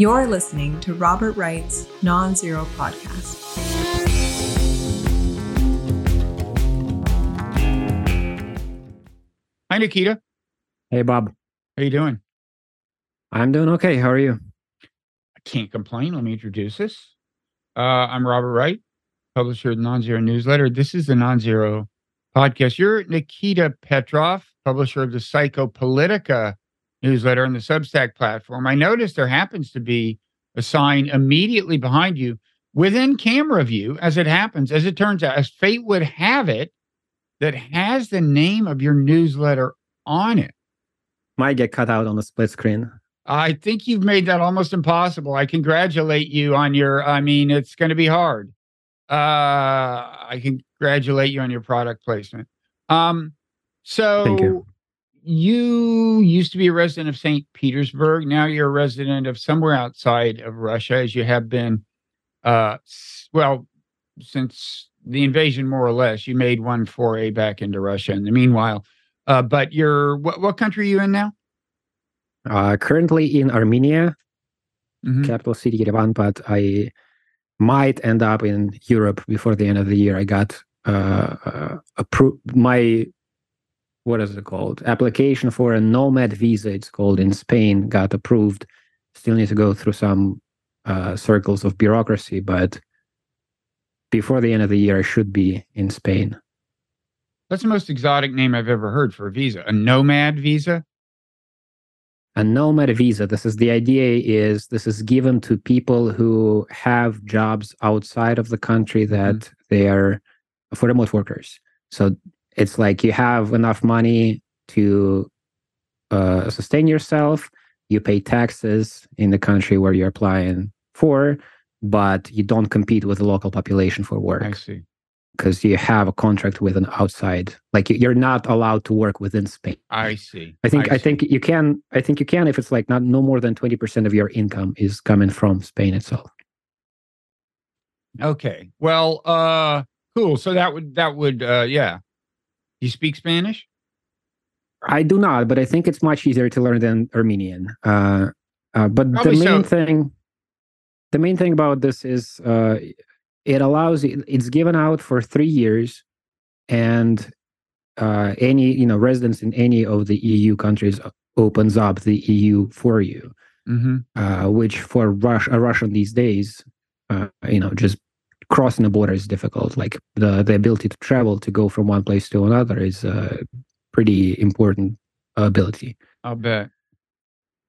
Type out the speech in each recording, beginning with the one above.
You're listening to Robert Wright's Non Zero Podcast. Hi, Nikita. Hey, Bob. How you doing? I'm doing okay. How are you? I can't complain. Let me introduce us. Uh, I'm Robert Wright, publisher of the Non-Zero Newsletter. This is the Non-Zero Podcast. You're Nikita Petrov, publisher of the Psychopolitica newsletter on the Substack platform. I noticed there happens to be a sign immediately behind you within camera view, as it happens, as it turns out, as fate would have it, that has the name of your newsletter on it. Might get cut out on the split screen. I think you've made that almost impossible. I congratulate you on your, I mean, it's going to be hard. Uh, I congratulate you on your product placement. Um, so Thank you. used to be a resident of St. Petersburg. Now you're a resident of somewhere outside of Russia, as you have been, uh, well, since the invasion, more or less. You made one foray back into Russia in the meanwhile. Uh, but you're, what, what country are you in now? Uh, currently in Armenia, Mhm. capital city Yerevan, but I might end up in Europe before the end of the year. I got uh, uh, approved my what is it called? Application for a nomad visa. It's called in Spain. Got approved. Still need to go through some uh, circles of bureaucracy, but before the end of the year, I should be in Spain. That's the most exotic name I've ever heard for a visa. A nomad visa? a nomad visa this is the idea is this is given to people who have jobs outside of the country that they are for remote workers so it's like you have enough money to uh, sustain yourself you pay taxes in the country where you're applying for but you don't compete with the local population for work. I see. because you have a contract with an outside like you're not allowed to work within spain I see. I think I, see. think you can I think you can if it's like not no more than 20% of your income is coming from Spain itself. Okay. Well, uh cool. So that would that would uh yeah. You speak Spanish? I do not, but I think it's much easier to learn than Armenian. Uh, uh, but Probably the main so. thing the main thing about this is uh, it allows it's given out for 3 years and uh, any you know residents in any of the EU countries opens up the EU for you. Mm-hmm. uh, which for Rush, a Russian these days, uh, you know, just crossing the border is difficult. Like the the ability to travel to go from one place to another is a pretty important ability. I'll bet.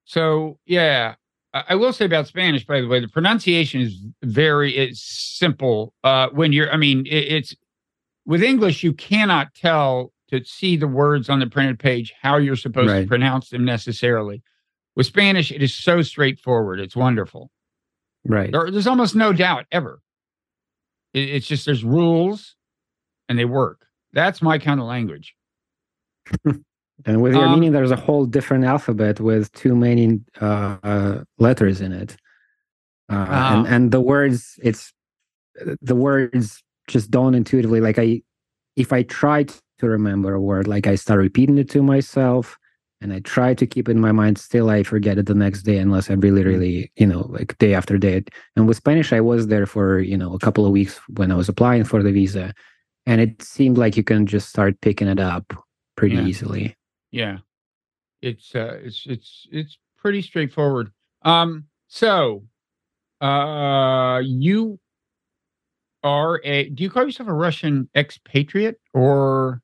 So yeah. I will say about Spanish, by the way, the pronunciation is very it's simple. Uh when you're I mean, it, it's with English, you cannot tell to see the words on the printed page how you're supposed to pronounce them necessarily. With Spanish, it is so straightforward. It's wonderful. Right. There, there's almost no doubt ever. It, it's just there's rules and they work. That's my kind of language. And with Um, Armenian, there's a whole different alphabet with too many uh, uh, letters in it, uh, Ah. and and the words it's the words just don't intuitively like I if I try to remember a word like I start repeating it to myself and I try to keep it in my mind still I forget it the next day unless I really really you know like day after day and with Spanish I was there for you know a couple of weeks when I was applying for the visa and it seemed like you can just start picking it up pretty Yeah. easily Yeah. It's uh it's it's it's pretty straightforward. Um so uh you are a do you call yourself a Russian expatriate or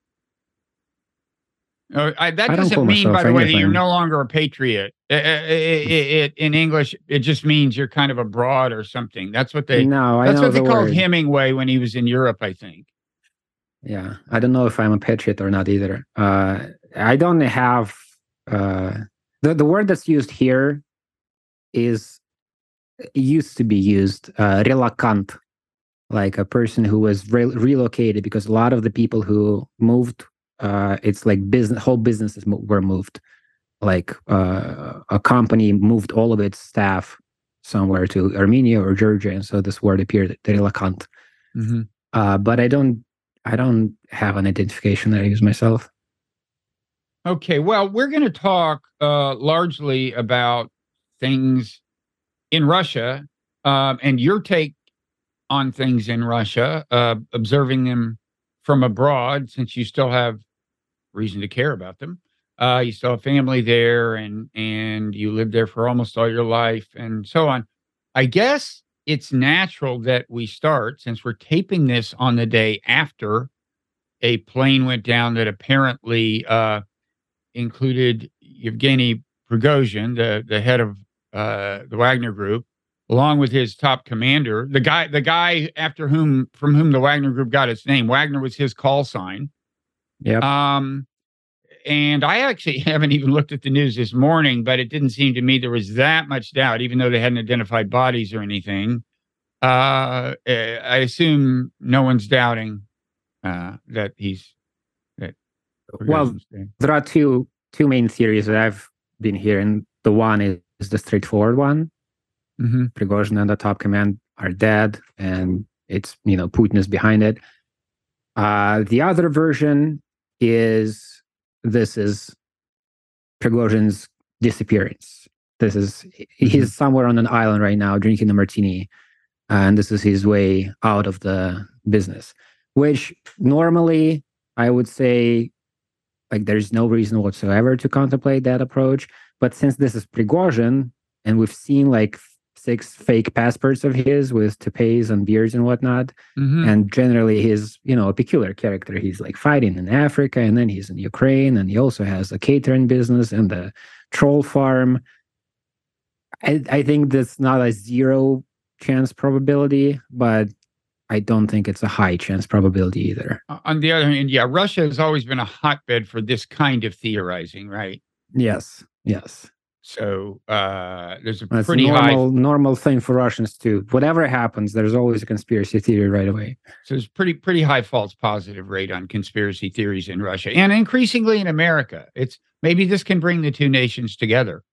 uh, I, that I doesn't mean, by the way, that you're no longer a patriot. Uh, it, it, in English, it just means you're kind of abroad or something. That's what they. no, I That's know what they the called word. Hemingway when he was in Europe, I think. Yeah, I don't know if I'm a patriot or not either. Uh, I don't have uh, the the word that's used here is used to be used uh, relocant, like a person who was re- relocated because a lot of the people who moved, uh, it's like business whole businesses were moved. Like uh, a company moved all of its staff somewhere to Armenia or Georgia, and so this word appeared, relocant. Mm-hmm. Uh, but I don't I don't have an identification that I use myself. Okay, well, we're going to talk uh, largely about things in Russia um, and your take on things in Russia, uh, observing them from abroad, since you still have reason to care about them. Uh, you still have family there, and and you lived there for almost all your life, and so on. I guess it's natural that we start since we're taping this on the day after a plane went down that apparently uh, included Yevgeny Prigozhin, the the head of uh, the Wagner Group, along with his top commander, the guy the guy after whom from whom the Wagner Group got its name. Wagner was his call sign. Yeah. Um, and I actually haven't even looked at the news this morning, but it didn't seem to me there was that much doubt, even though they hadn't identified bodies or anything. Uh, eh, I assume no one's doubting uh, that he's that. Well, there are two two main theories that I've been hearing. The one is, is the straightforward one. mm-hmm. Prigozhin and the top command are dead, and it's you know Putin is behind it. Uh, the other version is this is Prigozhin's disappearance. This is he's mm-hmm. somewhere on an island right now drinking a martini, and this is his way out of the business. Which normally I would say, like, there's no reason whatsoever to contemplate that approach. But since this is Prigozhin, and we've seen like six fake passports of his with toupees and beards and whatnot, Mm-hmm. and generally he's you know a peculiar character. He's like fighting in africa and then he's in ukraine and he also has a catering business and a troll farm. I, I think that's not a zero chance probability but i don't think it's a high chance probability either. On the other hand, yeah, Russia has always been a hotbed for this kind of theorizing, right? yes yes So uh, there's a that's pretty high normal normal thing for russians too whatever happens there's always a conspiracy theory right away So there's pretty pretty high false positive rate on conspiracy theories in Russia and increasingly in America. It's maybe this can bring the two nations together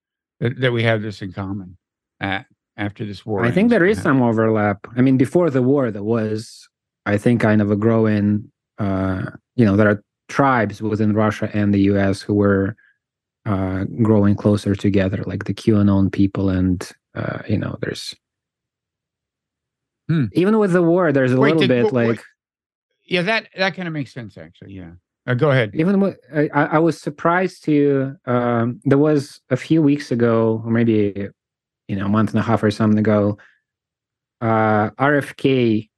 that, that we have this in common uh, after this war. I think there is Uh, some overlap. I mean, before the war, there was, I think, kind of a growing. Uh, you know, there are tribes within Russia and the U.S. who were uh, growing closer together, like the QAnon people, and uh, you know, there's Hmm. even with the war, there's a Wait, little did- bit wait, like Yeah, that that kind of makes sense actually. Yeah. Uh, go ahead. even with, I, I I was surprised to um, there was a few weeks ago or maybe you know a month and a half or something ago uh, rfk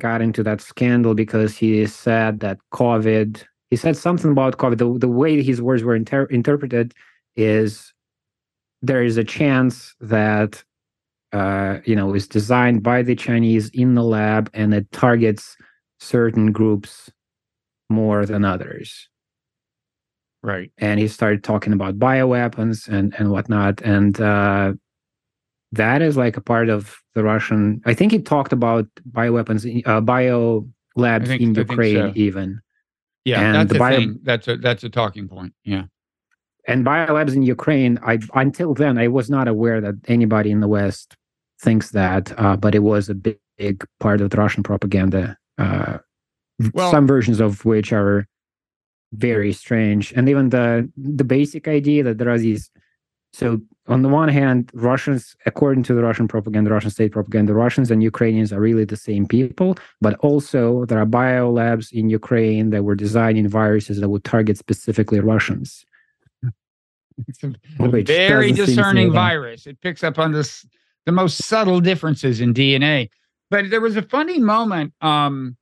got into that scandal because he said that covid he said something about covid the, the way his words were inter- interpreted is there is a chance that uh, you know is designed by the chinese in the lab and it targets certain groups more than others. Right. And he started talking about bioweapons and, and whatnot. And uh, that is like a part of the Russian. I think he talked about bioweapons, uh, bio labs think- in Ukraine, so. even. Yeah, And that's the a bio- thing. That's a that's a talking point. Yeah. And biolabs in Ukraine, I until then I was not aware that anybody in the West thinks that, uh, but it was a big, big part of the Russian propaganda. Uh, Well- some versions of which are very strange, and even the the basic idea that there are these. So on the one hand, Russians, according to the Russian propaganda, Russian state propaganda, Russians and Ukrainians are really the same people, but also there are biolabs in Ukraine that were designing viruses that would target specifically Russians. It's a very doesn't seem to discerning virus. It picks up on this the most subtle differences in DNA. But there was a funny moment um,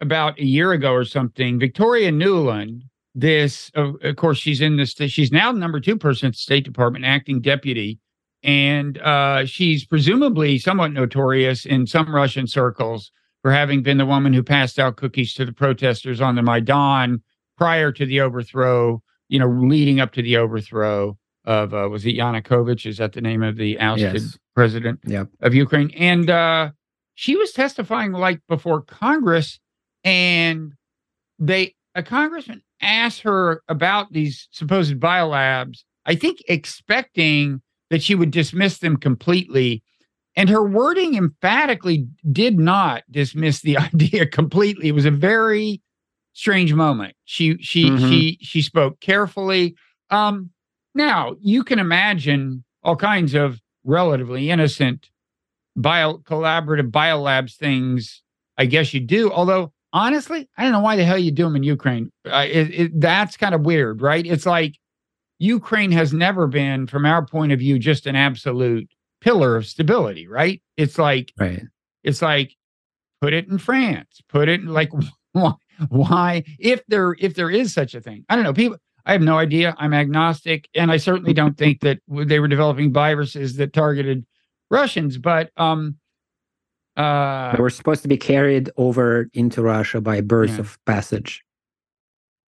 about a year ago or something. Victoria Nuland, this of, of course she's in this. She's now the number two person at the State Department, acting deputy, and uh, she's presumably somewhat notorious in some Russian circles for having been the woman who passed out cookies to the protesters on the Maidan prior to the overthrow you know, leading up to the overthrow of uh, was it Yanukovych? Is that the name of the ousted Yes. president Yep. of Ukraine? And uh, she was testifying like before Congress, and they a congressman asked her about these supposed biolabs. I think expecting that she would dismiss them completely. And her wording emphatically did not dismiss the idea completely. It was a very strange moment. She she Mhm. she she spoke carefully. Um now you can imagine all kinds of relatively innocent bio collaborative biolabs things, I guess you do. Although honestly, I don't know why the hell you do them in Ukraine. Uh, it, it, that's kind of weird, right? It's like Ukraine has never been, from our point of view, just an absolute pillar of stability, right? It's like, right. It's like, put it in France, put it like, why, why, if there, if there is such a thing, I don't know. People, I have no idea. I'm agnostic, and I certainly don't think that they were developing viruses that targeted Russians. But um, uh, they were supposed to be carried over into Russia by birth yeah. of passage.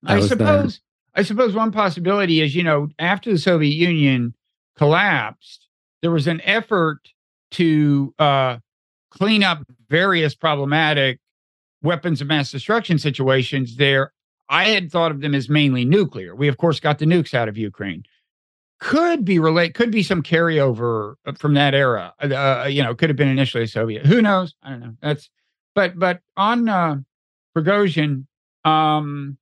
That I suppose. The... I suppose one possibility is, you know, after the Soviet Union collapsed, there was an effort to uh, clean up various problematic weapons of mass destruction situations there. I had thought of them as mainly nuclear. We, of course, got the nukes out of Ukraine. Could be relate, could be some carryover from that era. Uh, uh, you know, could have been initially Soviet. Who knows? I don't know. That's, but but on uh, Prigozhin, um,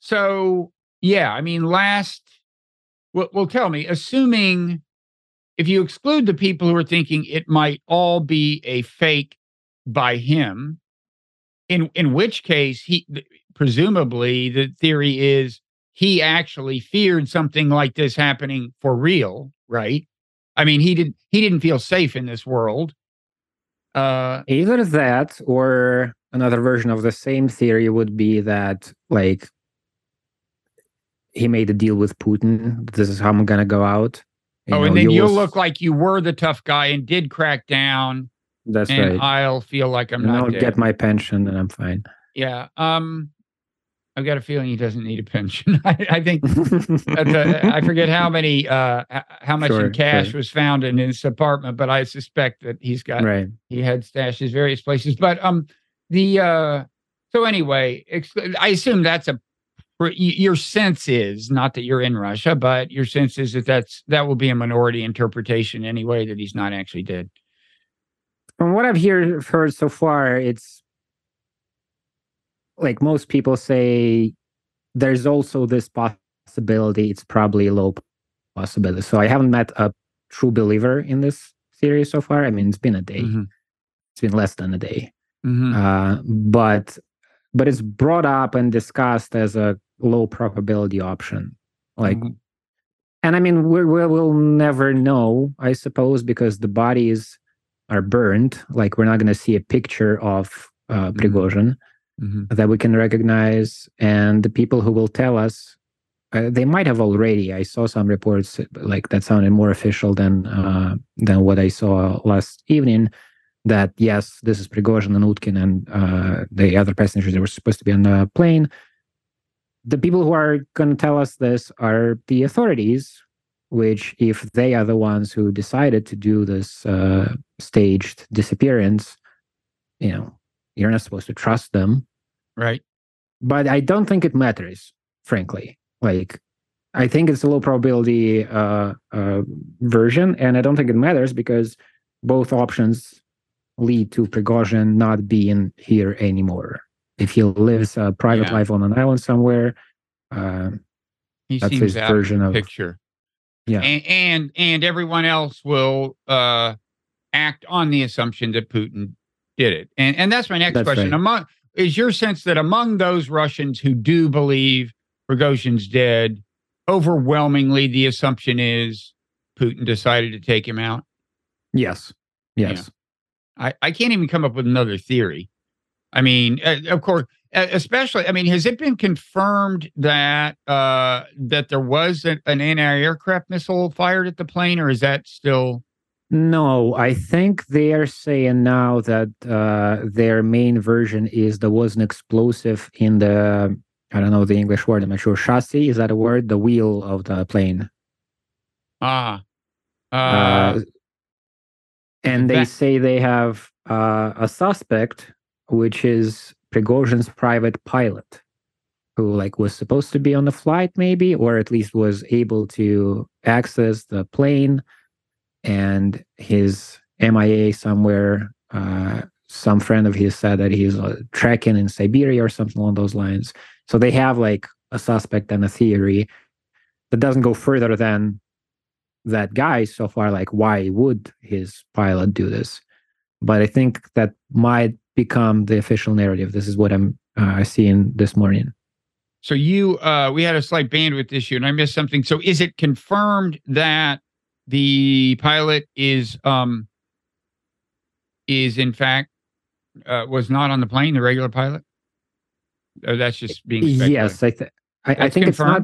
so yeah, I mean, last, well, well, tell me, assuming if you exclude the people who are thinking it might all be a fake by him, in in which case he presumably the theory is he actually feared something like this happening for real, right? I mean, he didn't he didn't feel safe in this world. Uh, Either that or another version of the same theory would be that like he made a deal with Putin. This is how I'm gonna go out. You oh, know, and then you'll, look like you were the tough guy and did crack down. That's and right. I'll feel like I'm and not. I'll dead. get my pension and I'm fine. Yeah. Um, I've got a feeling he doesn't need a pension. I, I think a, I forget how many, uh, how much sure, in cash sure. was found in his apartment, but I suspect that he's got, right. he had stashes various places. But um, the uh, so anyway, I assume that's a your sense is not that you're in Russia, but your sense is that that's that will be a minority interpretation anyway that he's not actually dead. From what I've heard heard so far, it's like most people say there's also this possibility. It's probably a low possibility. So I haven't met a true believer in this theory so far. I mean, it's been a day. Mm-hmm. It's been less than a day. Mm-hmm. Uh, but but it's brought up and discussed as a low probability option like mm-hmm. and i mean we, we will never know i suppose because the bodies are burned like we're not going to see a picture of uh, mm-hmm. Prigozhin mm-hmm. that we can recognize and the people who will tell us uh, they might have already i saw some reports like that sounded more official than uh, than what i saw last evening that yes this is Prigozhin and Utkin and uh, the other passengers that were supposed to be on the plane the people who are going to tell us this are the authorities, which, if they are the ones who decided to do this uh, staged disappearance, you know, you're not supposed to trust them. Right. But I don't think it matters, frankly. Like, I think it's a low probability uh, uh, version, and I don't think it matters because both options lead to Prigozhin not being here anymore if he lives a private yeah. life on an island somewhere, uh, he that's his version of picture. Yeah, and, and, and everyone else will uh, act on the assumption that Putin did it, and and that's my next that's question. Right. Among is your sense that among those Russians who do believe Prigozhin's dead, overwhelmingly the assumption is Putin decided to take him out? Yes. Yes. Yeah. I, I can't even come up with another theory. I mean, uh, of course, especially. I mean, has it been confirmed that uh, that there was an, an anti-aircraft missile fired at the plane, or is that still? No, I think they are saying now that uh, their main version is there was an explosive in the I don't know the English word. I'm not sure. Chassis is that a word? The wheel of the plane. Ah. Uh, uh, and they that... say they have uh, a suspect which is Prigozhin's private pilot, who like was supposed to be on the flight, maybe, or at least was able to access the plane, and his MIA somewhere. Uh, some friend of his said that he's uh, trekking in Siberia or something along those lines. So they have like a suspect and a theory that doesn't go further than that guy so far. Like, why would his pilot do this? But I think that might become the official narrative. This is what I'm uh, seeing this morning. So you, uh, we had a slight bandwidth issue, and I missed something. So is it confirmed that the pilot is um is in fact uh, was not on the plane, the regular pilot? Or that's just being? Yes, I, th- I, I think it's not.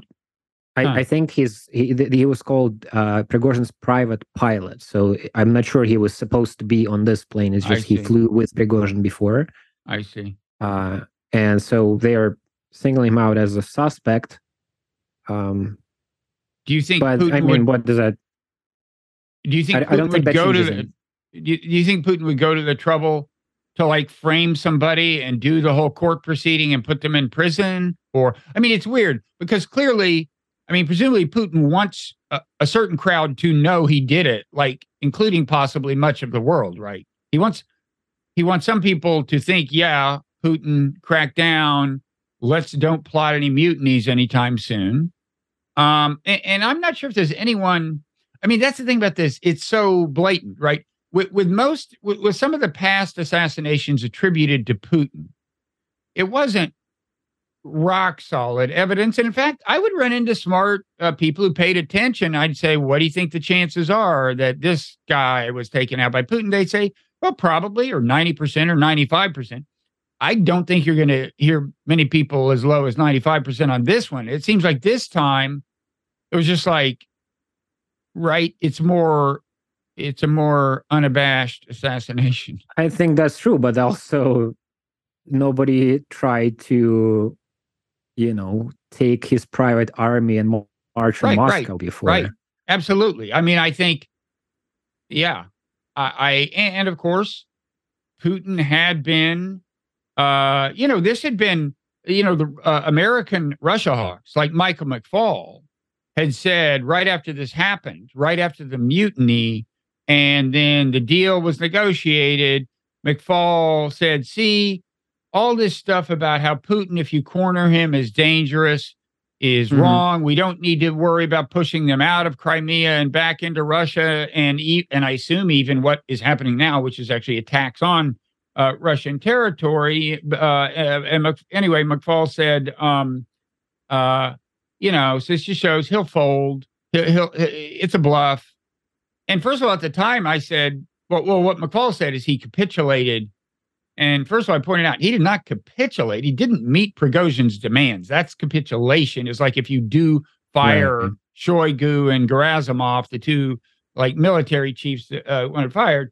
I, Huh. I think he's he, he was called uh, Prigozhin's private pilot. So I'm not sure he was supposed to be on this plane. It's just he flew with Prigozhin before, I see. uh, and so they are singling him out as a suspect. Um, Do you think but Putin I mean, would? what does that? Do you think I- Putin I don't think would go to the? Do you, do you think Putin would go to the trouble to like frame somebody and do the whole court proceeding and put them in prison? Or I mean, it's weird because clearly, I mean, presumably Putin wants a, a certain crowd to know he did it, like including possibly much of the world, right? He wants he wants some people to think, yeah, Putin cracked down. Let's don't plot any mutinies anytime soon. Um, and, and I'm not sure if there's anyone. I mean, that's the thing about this. It's so blatant, right? With, with most, with, with some of the past assassinations attributed to Putin, it wasn't rock solid evidence. And in fact, I would run into smart uh, people who paid attention. I'd say, "What do you think the chances are that this guy was taken out by Putin?" They'd say, "Well, probably, or ninety percent, or ninety-five percent." I don't think you're going to hear many people as low as 95% on this one. It seems like this time it was just like, right, it's more, it's a more unabashed assassination. I think that's true, but also nobody tried to, you know, take his private army and march on Right, right, Moscow before. right. Absolutely. I mean, I think, yeah, I, I and of course, Putin had been, uh, you know, this had been, you know, the uh, American Russia hawks like Michael McFaul had said right after this happened, right after the mutiny, and then the deal was negotiated. McFaul said, "See, all this stuff about how Putin, if you corner him, is dangerous." is Mhm. wrong. We don't need to worry about pushing them out of Crimea and back into Russia, and e- and I assume even what is happening now, which is actually attacks on uh, Russian territory. Uh, uh, and Mc- anyway, McFaul said, um, uh, you know, so this just shows he'll fold. He'll, he'll it's a bluff. And first of all, at the time, I said, well, well, what McFaul said is he capitulated. And first of all, I pointed out he did not capitulate. He didn't meet Prigozhin's demands. That's capitulation. It's like if you do fire Right. Shoigu and Gerasimov, the two like military chiefs that uh, when it fired.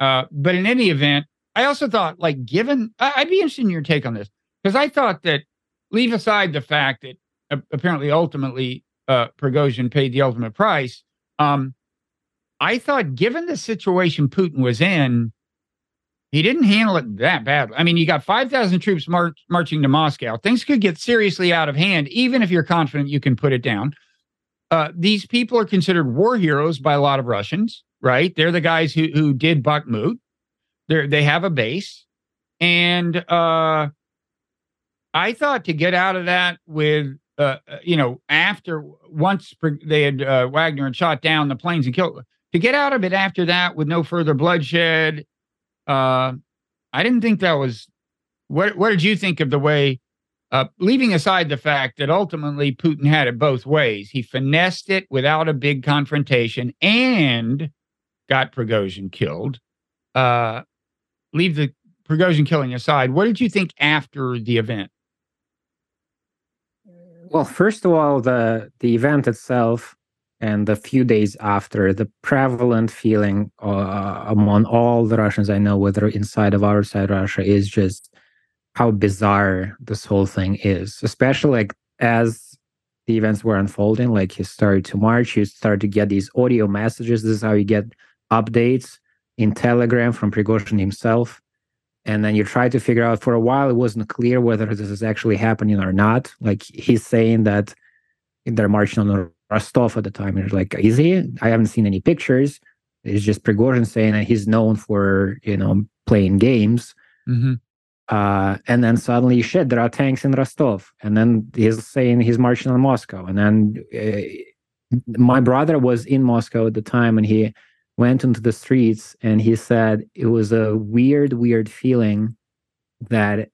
Uh, but in any event, I also thought, like, given, I- I'd be interested in your take on this because I thought that leave aside the fact that apparently ultimately uh, Prigozhin paid the ultimate price. Um, I thought, given the situation Putin was in, he didn't handle it that badly. I mean, you got 5,000 troops march, marching to Moscow. Things could get seriously out of hand, even if you're confident you can put it down. Uh, these people are considered war heroes by a lot of Russians, right? They're the guys who, who did Bakhmut. They they have a base. And uh, I thought to get out of that with, uh, uh, you know, after once they had uh, Wagner had shot down the planes and killed, to get out of it after that with no further bloodshed uh, I didn't think that was. What What did you think of the way? Uh, leaving aside the fact that ultimately Putin had it both ways, he finessed it without a big confrontation and got Prigozhin killed. Uh, leave the Prigozhin killing aside. What did you think after the event? Well, first of all, the the event itself and the few days after, the prevalent feeling uh, among all the Russians I know, whether inside of or outside Russia, is just how bizarre this whole thing is. Especially like as the events were unfolding, like he started to march, you start to get these audio messages. This is how you get updates in Telegram from Prigozhin himself. And then you try to figure out for a while, it wasn't clear whether this is actually happening or not. Like he's saying that they're marching on Rostov at the time. And it's like, is he? I haven't seen any pictures. It's just Prigozhin saying that he's known for, you know, playing games. Mm-hmm. Uh, and then suddenly, shit, there are tanks in Rostov. And then he's saying he's marching on Moscow. And then uh, my brother was in Moscow at the time and he went into the streets and he said it was a weird, weird feeling that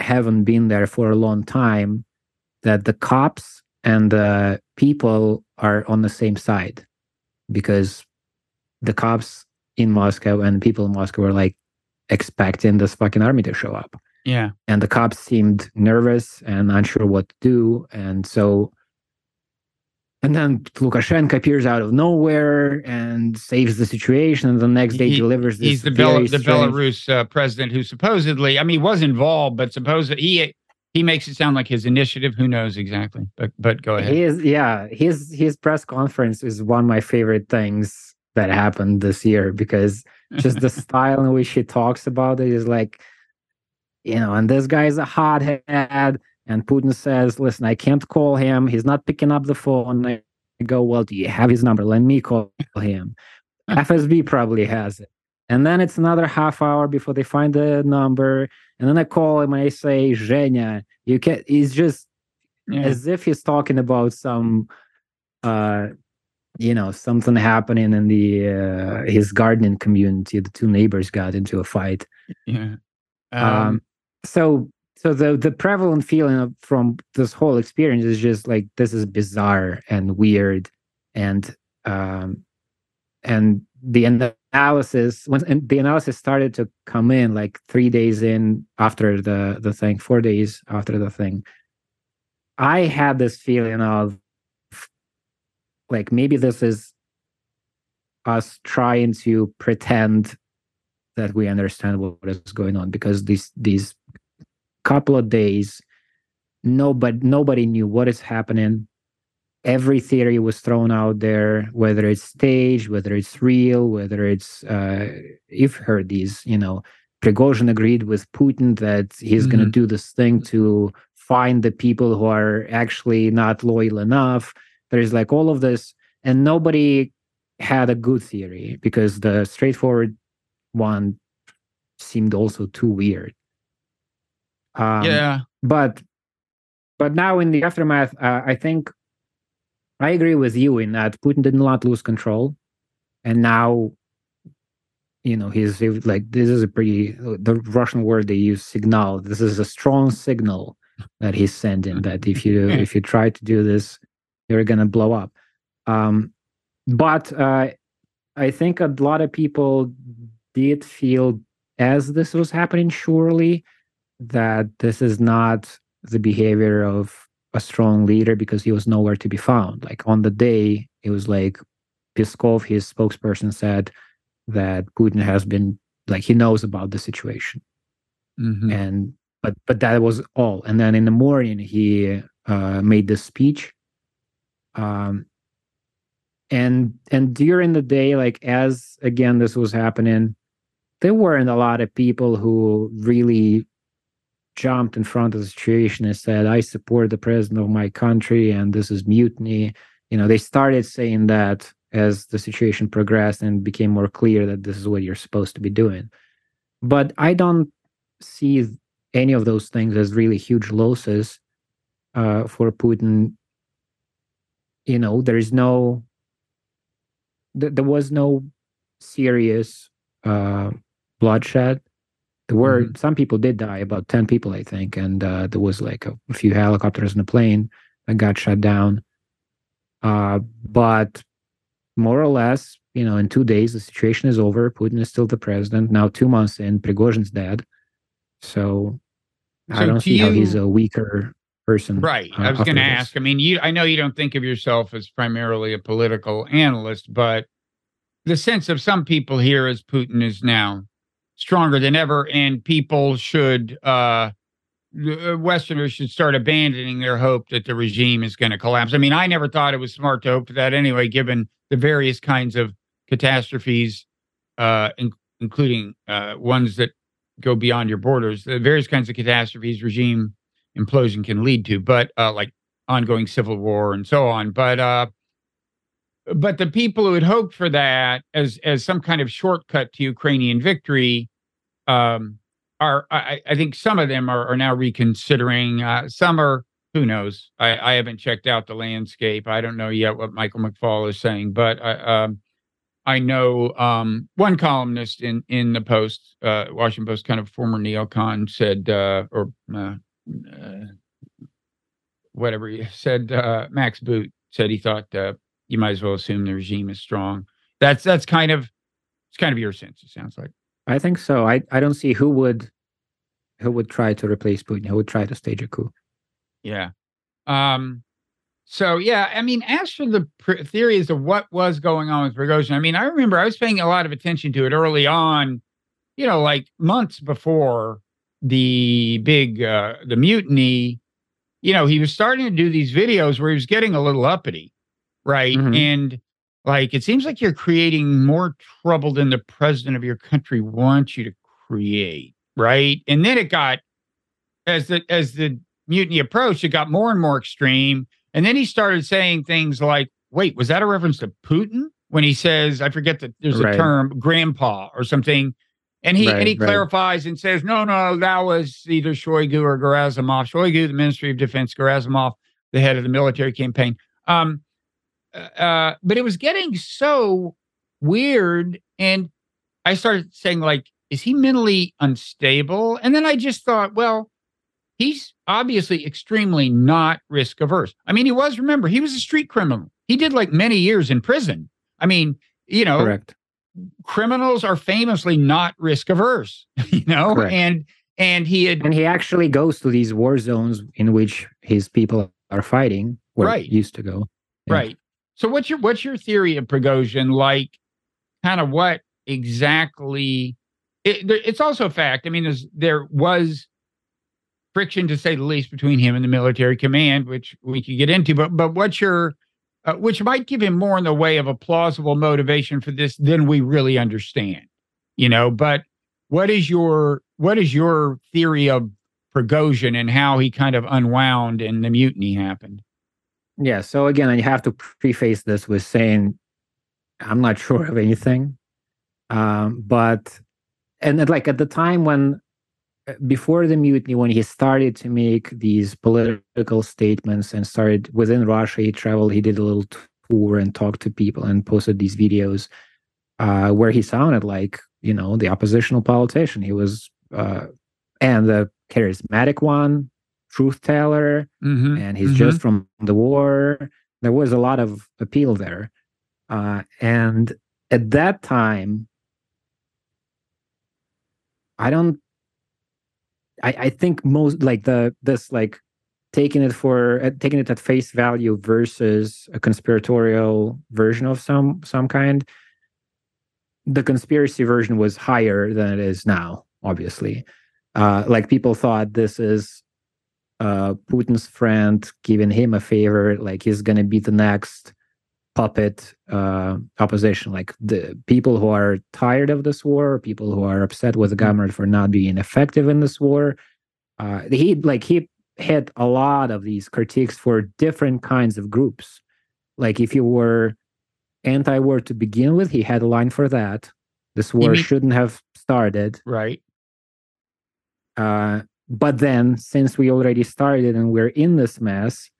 haven't been there for a long time that the cops and the people are on the same side because the cops in Moscow and people in Moscow were like expecting this fucking army to show up. Yeah. And the cops seemed nervous and unsure what to do. And so and then Lukashenko appears out of nowhere and saves the situation. And the next day He- delivers this. He's the, Bel- the Belarus uh, president who supposedly, I mean, was involved, but supposedly he he makes it sound like his initiative. Who knows exactly? But but go ahead. He is, yeah. His his press conference is one of my favorite things that happened this year because just the style in which he talks about it is like, you know, and this guy's a hothead. And Putin says, listen, I can't call him. He's not picking up the phone. I go, well, do you have his number? Let me call him. FSB probably has it. And then it's another half hour before they find the number. And then I call him and I say, Zhenya, you can he's just Yeah. as if he's talking about some uh you know something happening in the uh his gardening community the two neighbors got into a fight yeah. um, Um, so so the the prevalent feeling of, from this whole experience is just like this is bizarre and weird and um and the analysis when and the analysis started to come in like three days in after the the thing four days after the thing i had this feeling of like maybe this is us trying to pretend that we understand what is going on because these these couple of days nobody nobody knew what is happening. Every theory was thrown out there whether it's staged whether it's real whether it's uh you've heard these you know. Prigozhin agreed with Putin that he's going to do this thing to find the people who are actually not loyal enough. There's like all of this and nobody had a good theory because the straightforward one seemed also too weird um, yeah. but but now in the aftermath uh, i think i agree with you in that putin did not lose control. And now you know he's like this is a pretty the russian word they use signal. This is a strong signal that he's sending that if you if you try to do this you're gonna blow up. Um but uh i think a lot of people did feel as this was happening surely that this is not the behavior of a strong leader because he was nowhere to be found. Like on the day, it was like Peskov, his spokesperson, said that Putin has been like he knows about the situation, Mhm. and but but that was all. And then in the morning, he uh, made this speech, um, and and during the day, like as again this was happening, there weren't a lot of people who really jumped in front of the situation and said, I support the president of my country and this is mutiny. You know, they started saying that as the situation progressed and became more clear that this is what you're supposed to be doing. But I don't see any of those things as really huge losses uh, for Putin. You know, there is no, th- there was no serious uh, bloodshed there were some people did die about 10 people i think and uh, there was like a, a few helicopters and a plane that got shut down uh, but more or less you know in two days the situation is over putin is still the president now two months in prigozhin's dead so, i don't see how he's a weaker person Right. uh, I was going to ask. I mean, you. I know you don't think of yourself as primarily a political analyst, but the sense of some people here is Putin is now stronger than ever, and people should, uh, uh, Westerners should start abandoning their hope that the regime is going to collapse. I mean, I never thought it was smart to hope for that anyway, given the various kinds of catastrophes, uh, in, including uh, ones that go beyond your borders, the various kinds of catastrophes regime implosion can lead to, but uh, like ongoing civil war and so on. But uh, but the people who had hoped for that as as some kind of shortcut to Ukrainian victory um, are, I, I think, some of them are, are now reconsidering. Uh, some are who knows? I, I haven't checked out the landscape. I don't know yet what Michael McFaul is saying, but I, um, I know um, one columnist in in the Post, uh, Washington Post, kind of former neocon, said, uh, or uh, uh whatever he said, uh, Max Boot said he thought you might as well assume the regime is strong. That's that's kind of it's kind of your sense. It sounds like. I think so. I I don't see who would who would try to replace Putin. Who would try to stage a coup? Yeah. Um, so yeah, I mean, as for the pr- theories of what was going on with Prigozhin, I mean, I remember I was paying a lot of attention to it early on, you know, like months before the big uh, the mutiny. You know, he was starting to do these videos where he was getting a little uppity, right? Mm-hmm. And like, it seems like you're creating more trouble than the president of your country wants you to create, right? And then it got as the as the mutiny approached, it got more and more extreme. And then he started saying things like, wait, was that a reference to Putin? When he says, I forget that there's right. a term, grandpa or something. And he right, and he right. clarifies and says, no, no, that was either Shoigu or Gerasimov. Shoigu, the Ministry of Defense, Gerasimov, the head of the military campaign. Um, uh, uh but it was getting so weird. And I started saying, like, is he mentally unstable? And then I just thought, well, he's obviously extremely not risk averse. I mean, he was, remember, he was a street criminal. He did like many years in prison. I mean, you know, Correct. criminals are famously not risk averse, you know, Correct. and and he had and he actually goes to these war zones in which his people are fighting where right. used to go. Yeah. Right. So what's your what's your theory of Prigozhin? Like, kind of what exactly? It, it's also a fact. I mean, there was friction, to say the least, between him and the military command, which we could get into. But but what's your uh, which might give him more in the way of a plausible motivation for this than we really understand, you know. But what is your what is your theory of Prigozhin and how he kind of unwound and the mutiny happened? Yeah. So again, I have to preface this with saying I'm not sure of anything, um, but and like at the time when before the mutiny, when he started to make these political statements and started within Russia, he traveled, he did a little tour and talked to people and posted these videos uh, where he sounded like, you know, the oppositional politician. He was, uh, and the charismatic one, truth teller, mm-hmm. and he's mm-hmm. just from the war. There was a lot of appeal there. Uh, and at that time, I don't I, I think most like the this like taking it for uh, taking it at face value versus a conspiratorial version of some some kind the conspiracy version was higher than it is now obviously uh like people thought this is uh putin's friend giving him a favor like he's gonna be the next puppet uh, opposition, like the people who are tired of this war, people who are upset with the mm-hmm. government for not being effective in this war. Uh, he like he had a lot of these critiques for different kinds of groups. Like if you were anti-war to begin with, he had a line for that. This war mean, shouldn't have started. Right. Uh, but then, since we already started and we're in this mess,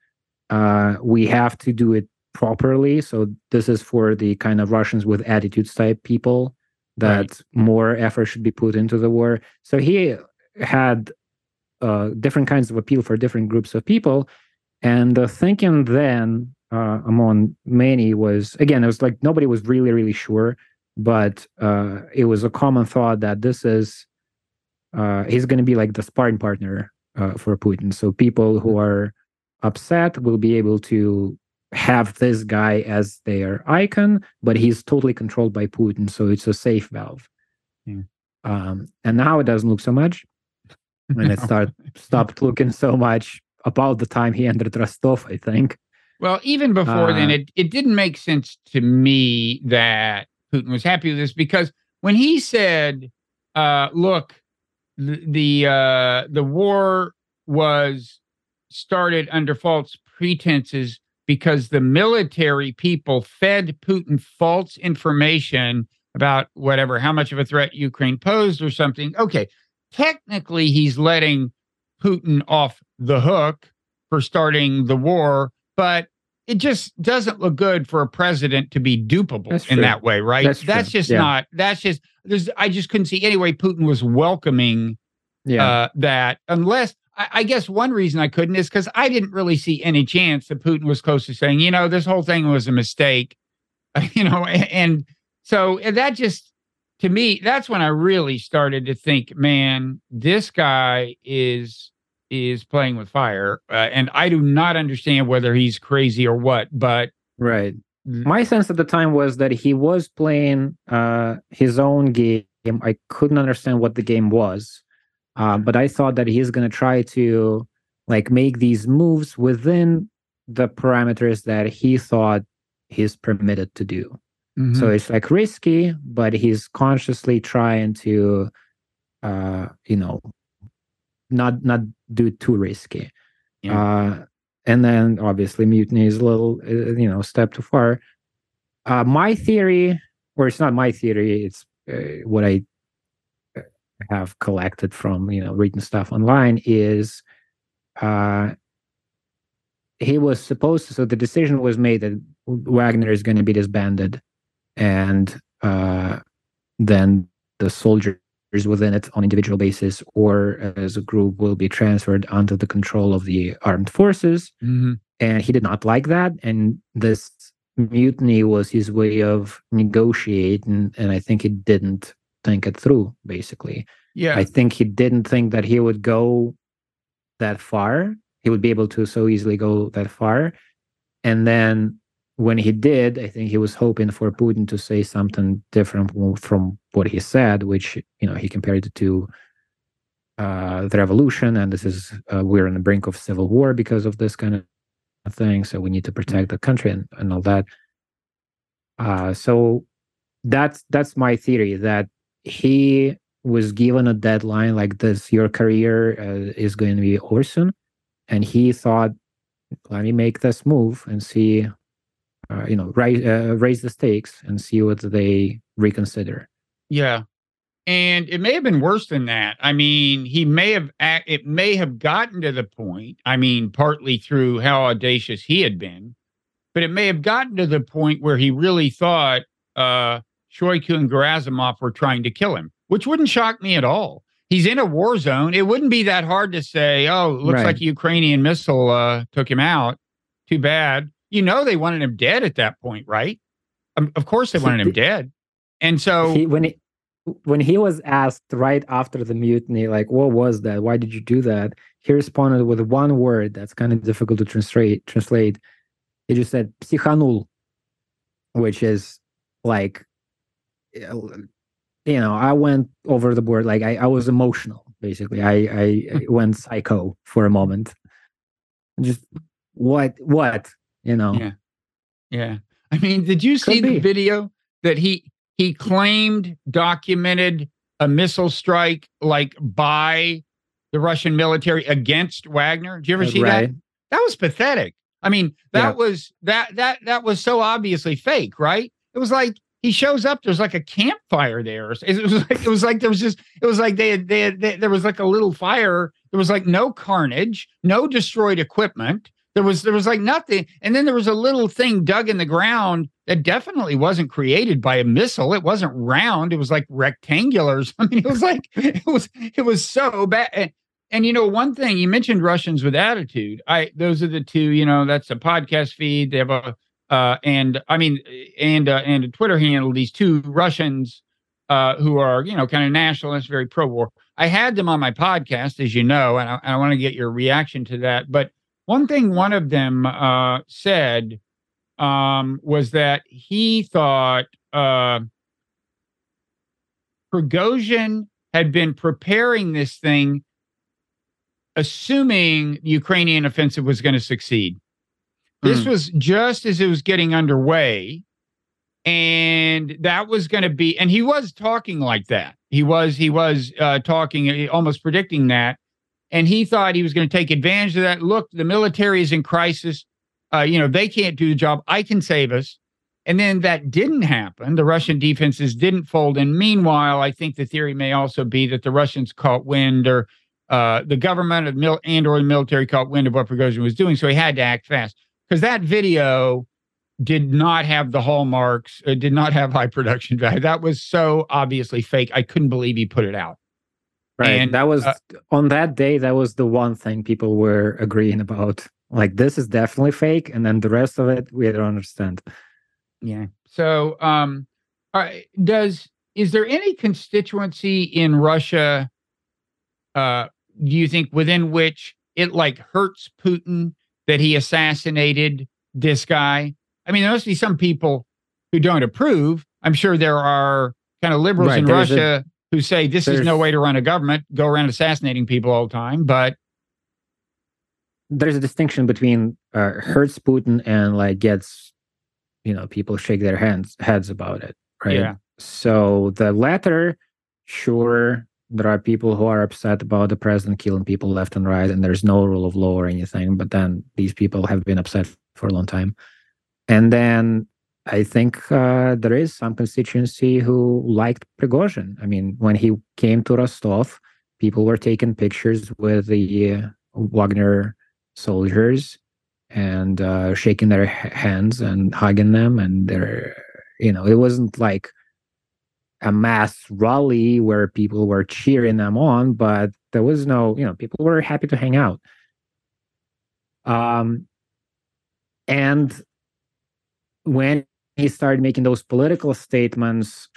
uh, we have to do it properly. So this is for the kind of Russians with attitudes type people that right. more effort should be put into the war. So he had uh, different kinds of appeal for different groups of people. And the thinking then uh, among many was again, it was like nobody was really, really sure, but uh, it was a common thought that this is uh, he's going to be like the sparring partner uh, for Putin. So people who mm-hmm. are upset will be able to have this guy as their icon, but he's totally controlled by Putin, so it's a safe valve. Yeah. Um, and now it doesn't look so much, and it start stopped looking so much about the time he entered Rostov, I think. Well, even before uh, then, it it didn't make sense to me that Putin was happy with this because when he said, uh, "Look, the the, uh, the war was started under false pretenses." because the military people fed Putin false information about whatever, how much of a threat Ukraine posed or something. Okay, technically, he's letting Putin off the hook, for starting the war, but it just doesn't look good for a president to be dupable That's in true. that way, right? That's That's, just Yeah. not. That's just. There's. I just couldn't see any way Putin was welcoming Yeah. uh, that unless I, I guess one reason I couldn't is because I didn't really see any chance that Putin was close to saying, you know, this whole thing was a mistake, you know, and, and so and that just to me, that's when I really started to think, man, this guy is is playing with fire, uh, and I do not understand whether he's crazy or what, but right. My sense at the time was that he was playing uh, his own game. I couldn't understand what the game was, uh, but I thought that he's going to try to like make these moves within the parameters that he thought he's permitted to do. Mhm. So it's like risky, but he's consciously trying to, uh, you know, not not do too risky. Yeah. Uh, and then obviously mutiny is a little, uh, you know, step too far. Uh, my theory, or it's not my theory, it's uh, what I uh, have collected from you know reading stuff online is uh he was supposed to so the decision was made that wagner is going to be disbanded and uh then the soldiers within it on individual basis or as a group will be transferred under the control of the armed forces. Mhm. and he did not like that and this mutiny was his way of negotiating and i think he didn't think it through basically. Yeah, i think he didn't think that he would go that far. He would be able to so easily go that far. And then when he did i think he was hoping for putin to say something different from what he said which you know he compared it to uh, the revolution and this is uh, we're on the brink of civil war because of this kind of thing so we need to protect the country and, and all that. Uh, so that's that's my theory that he was given a deadline like this your career uh, is going to be over soon and he thought let me make this move and see uh, you know raise, uh, raise the stakes and see what they reconsider Yeah. And it may have been worse than that. I mean, he may have, it may have gotten to the point, I mean, partly through how audacious he had been, but it may have gotten to the point where he really thought uh, Shoigu and Gerasimov were trying to kill him, which wouldn't shock me at all. He's in a war zone. It wouldn't be that hard to say, oh, it looks Right. like a Ukrainian missile uh, took him out. Too bad. You know, they wanted him dead at that point, right? Um, of course, they wanted him dead. And so, he when he when he was asked right after the mutiny like what was that? Why did you do that? he responded with one word that's kind of difficult to translate translate. He just said psichanul which is like uh, you know i went over the board like i, I was emotional basically. I i I went psycho for a moment. Just what what you know Yeah. Yeah. I mean, did you see the video that he he claimed documented a missile strike like by the Russian military against Wagner? Did you ever uh, see that? That was pathetic. I mean, that Yeah. was that that that was so obviously fake, right? It was like he shows up. There's like a campfire there. It was like it was like there was just it was like they had, they, had, they there was like a little fire. There was like no carnage, no destroyed equipment. There was there was like nothing, and then there was a little thing dug in the ground that definitely wasn't created by a missile. It wasn't round. It was like rectangular. I mean, it was like it was it was so bad. And, and you know, one thing you mentioned Russians with attitude. I those are the two. You know, that's a podcast feed. They have a uh, and I mean, and uh, and a Twitter handle. These two Russians uh, who are you know kind of nationalists, very pro-war. I had them on my podcast, as you know, and I, I want to get your reaction to that. But one thing one of them uh, said um, was that he thought uh, Prigozhin had been preparing this thing, assuming the Ukrainian offensive was going to succeed. This was just as it was getting underway. And that was going to be, and he was talking like that. He was, he was uh, talking, almost predicting that. And he thought he was going to take advantage of that. Look, the military is in crisis. Uh, you know, they can't do the job. I can save us. And then that didn't happen. The Russian defenses didn't fold. And meanwhile, I think the theory may also be that the Russians caught wind or uh, the government of mil- and or the military caught wind of what Prigozhin was doing, so he had to act fast because that video did not have the hallmarks. It did not have high production value. That was so obviously fake. I couldn't believe he put it out. Right. And, that was uh, on that day. That was the one thing people were agreeing about. Like this is definitely fake, and then the rest of it we don't understand. Yeah. So, um, right, does is there any constituency in Russia? Uh, do you think within which it like hurts Putin that he assassinated this guy? I mean, there must be some people who don't approve. I'm sure there are kind of liberals Right, in Russia who say this is no way to run a government, go around assassinating people all the time. But There's a distinction between uh, hurts Putin and like gets, you know, people shake their hands heads about it, right? Yeah. So the latter, sure, there are people who are upset about the president killing people left and right, and there's no rule of law or anything. But then these people have been upset for a long time. And then I think uh, there is some constituency who liked Prigozhin. I mean, when he came to Rostov, people were taking pictures with the uh, Wagner soldiers and uh, shaking their hands and hugging them. And they're, you know, it wasn't like a mass rally where people were cheering them on, but there was no, you know, people were happy to hang out. Um, and when he started making those political statements,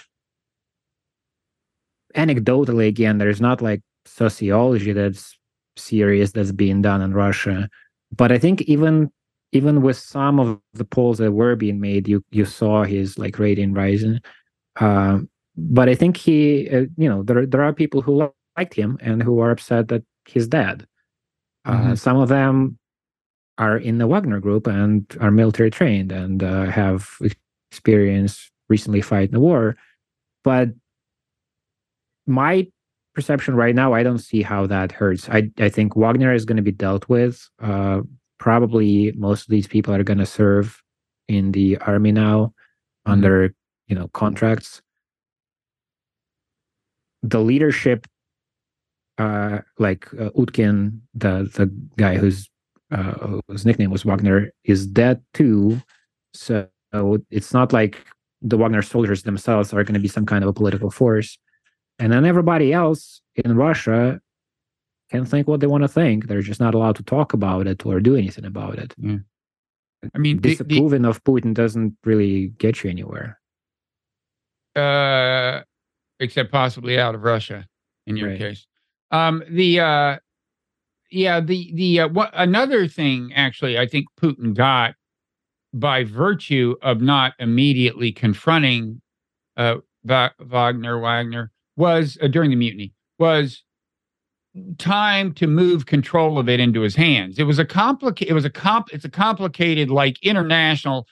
anecdotally, again, there's not like sociology that's serious that's being done in Russia. But I think even even with some of the polls that were being made, you you saw his like rating rising. Um, but I think he, uh, you know, there there are people who liked him and who are upset that he's dead. Uh, Mhm. some of them are in the Wagner group and are military trained and uh, have experience recently fighting the war. But my perception right now, I don't see how that hurts. I I think Wagner is going to be dealt with. Uh, probably most of these people are going to serve in the army now under you know contracts. The leadership, uh, like uh, Utkin, the the guy whose uh, whose nickname was Wagner, is dead too. So it's not like the Wagner soldiers themselves are going to be some kind of a political force. And then everybody else in Russia can think what they want to think. They're just not allowed to talk about it or do anything about it. I mean, the, the, Disapproving of Putin doesn't really get you anywhere. uh, except possibly out of Russia in your Right. case. Um, the uh, yeah, the the uh, what another thing actually, I think Putin got by virtue of not immediately confronting uh, Va- Wagner Wagner was uh, during the mutiny was time to move control of it into his hands. It was a complicated. It was a comp. It's a complicated like international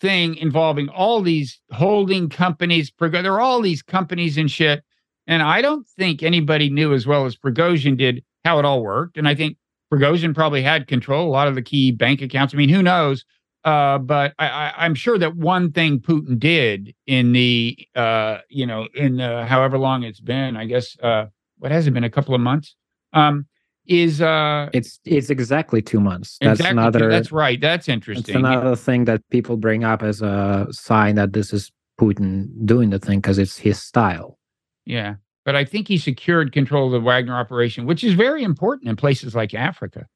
thing involving all these holding companies. There are all these companies and shit. And I don't think anybody knew as well as Prigozhin did how it all worked. And I think Prigozhin probably had control a lot of the key bank accounts. I mean, who knows? Uh, but I, I, I'm sure that one thing Putin did in the, uh, you know, in the, however long it's been, I guess, uh, what has it been, a couple of months, um, is uh, It's it's exactly two months. That's exactly another. that's right. That's It's interesting. another thing that people bring up as a sign that this is Putin doing the thing because it's his style. Yeah. But I think he secured control of the Wagner operation, which is very important in places like Africa.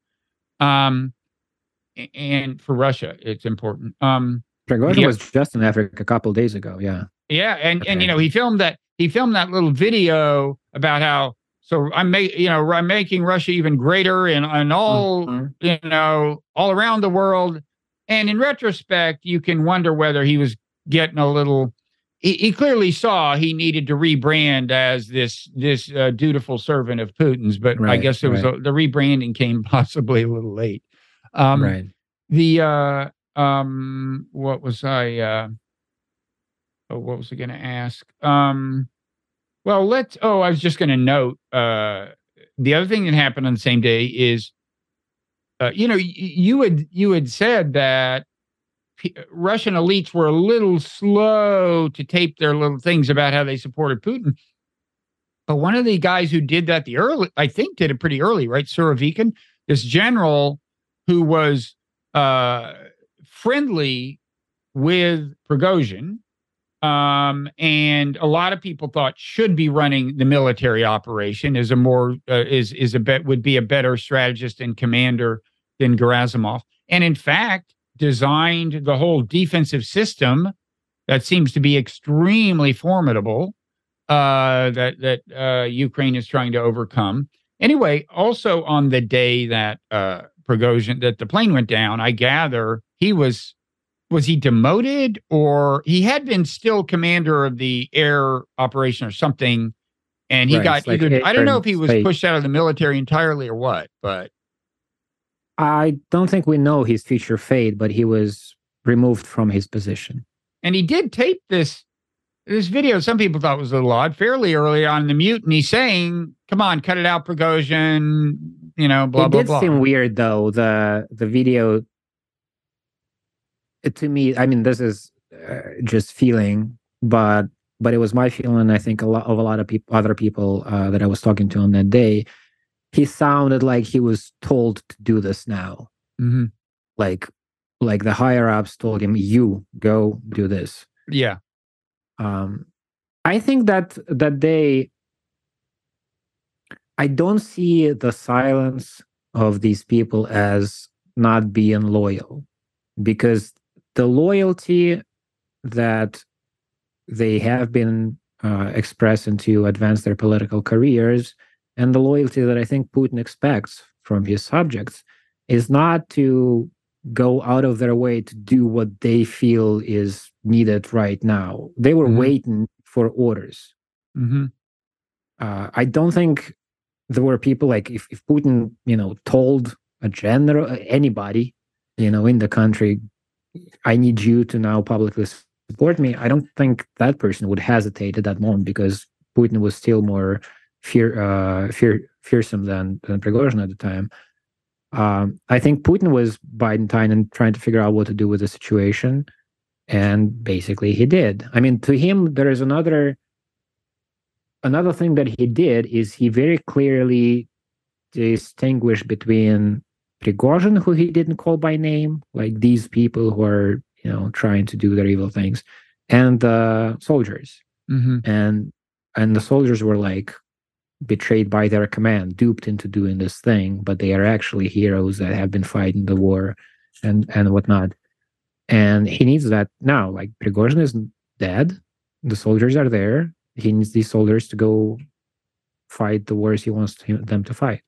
Um, and for Russia, it's important. Um, Prigozhin Yeah. was just in Africa a couple days ago. Yeah. yeah, and and you know he filmed that he filmed that little video about how so I'm making you know I'm making Russia even greater and and all Mhm. you know all around the world. And in retrospect, you can wonder whether he was getting a little. He, he clearly saw he needed to rebrand as this this uh, dutiful servant of Putin's, but I guess it was right. a, the rebranding came possibly a little late. Um, right. the uh um what was i uh oh what was i going to ask um well let's oh i was just going to note uh the other thing that happened on the same day is uh, you know y- you had you had said that P- russian elites were a little slow to tape their little things about how they supported putin But one of the guys who did that the early, I think, did it pretty early, right? Surovikin, this general who was uh, friendly with Prigozhin, um, and a lot of people thought should be running the military operation is a more uh, is is a bet would be a better strategist and commander than Gerasimov, and in fact designed the whole defensive system that seems to be extremely formidable uh, that that uh, Ukraine is trying to overcome. Anyway, also on the day that uh, Prigozhin that the plane went down, I gather he was was he demoted or he had been still commander of the air operation or something, and he right, got like either I don't know if he was space. pushed out of the military entirely or what, but I don't think we know his future fate, but he was removed from his position. And he did tape this this video some people thought was a little odd fairly early on in the mutiny saying come on cut it out prigozhin you know blah it blah did blah. seem weird though the the video to me i mean this is uh, just feeling but but it was my feeling i think a lot of a lot of people other people uh, that i was talking to on that day. He sounded like he was told to do this now. Mm-hmm. like like the higher ups told him you go do this. Yeah. Um, I think that that they I don't see the silence of these people as not being loyal because the loyalty that they have been uh, expressing to advance their political careers and the loyalty that I think Putin expects from his subjects is not to go out of their way to do what they feel is needed right now. They were mm-hmm. waiting for orders. Mm-hmm. Uh, I don't think there were people like if, if Putin, you know, told a general, anybody, you know, in the country, I need you to now publicly support me. I don't think that person would hesitate at that moment because Putin was still more fear, uh, fear, fearsome than than Prigozhin at the time. Um, I think Putin was biding time and trying to figure out what to do with the situation. And basically he did. I mean, to him, there is another another thing that he did is he very clearly distinguished between Prigozhin, who he didn't call by name, like these people who are, you know, trying to do their evil things, and the soldiers. Mm-hmm. And and the soldiers were like, betrayed by their command, duped into doing this thing, but they are actually heroes that have been fighting the war and and whatnot. And he needs that now. Like Prigozhin is dead, the soldiers are there. He needs these soldiers to go fight the wars he wants them to fight,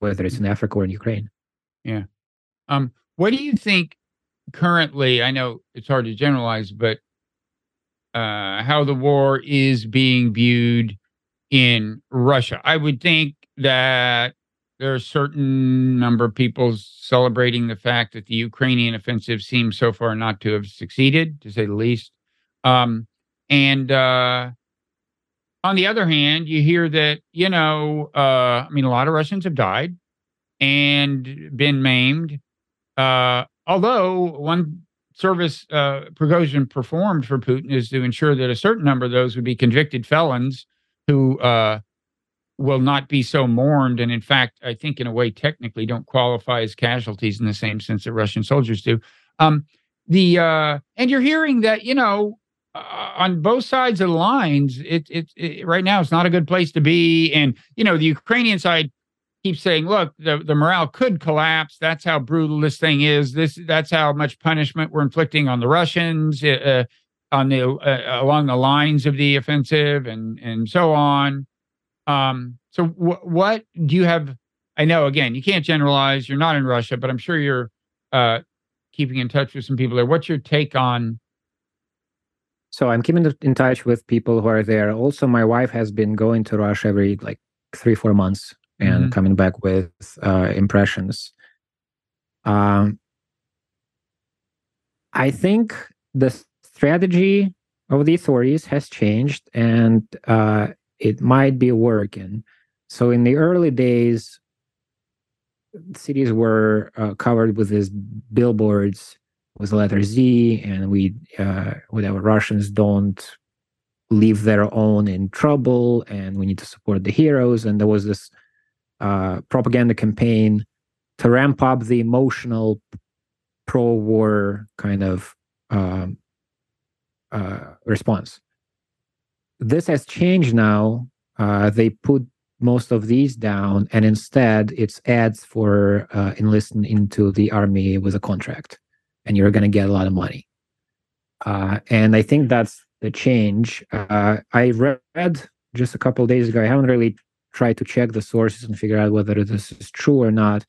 whether it's in Africa or in Ukraine. Yeah. Um. What do you think currently? I know it's hard to generalize, but uh, how the war is being viewed in Russia. I would think that there are a certain number of people celebrating the fact that the Ukrainian offensive seems so far not to have succeeded, to say the least. Um, and uh, on the other hand, you hear that, you know, uh, I mean, a lot of Russians have died and been maimed. Uh, although one service uh, Prigozhin performed for Putin is to ensure that a certain number of those would be convicted felons who uh, will not be so mourned. And in fact, I think in a way, technically, don't qualify as casualties in the same sense that Russian soldiers do. Um, the uh, and you're hearing that you know uh, on both sides of the lines, it, it, it right now it's not a good place to be. And you know the Ukrainian side keeps saying, look, the, the morale could collapse. That's how brutal this thing is. This that's how much punishment we're inflicting on the Russians. Uh, on the uh, along the lines of the offensive and and so on. Um, so w- what do you have? I know again you can't generalize. You're not in Russia, but I'm sure you're uh, keeping in touch with some people there. What's your take on? So I'm keeping in touch with people who are there. Also, my wife has been going to Russia every like three four months and mm-hmm. coming back with uh, impressions. Um, I think the strategy of the authorities has changed and uh, it might be working. So in the early days, cities were uh, covered with these billboards with the letter Z, and we, uh, whatever Russians don't leave their own in trouble and we need to support the heroes. And there was this uh, propaganda campaign to ramp up the emotional pro-war kind of um, uh, response. This has changed now. Uh, they put most of these down and instead it's ads for uh, enlisting into the army with a contract and you're going to get a lot of money. Uh, and i think that's the change. Uh, i read just a couple days ago i haven't really tried to check the sources and figure out whether this is true or not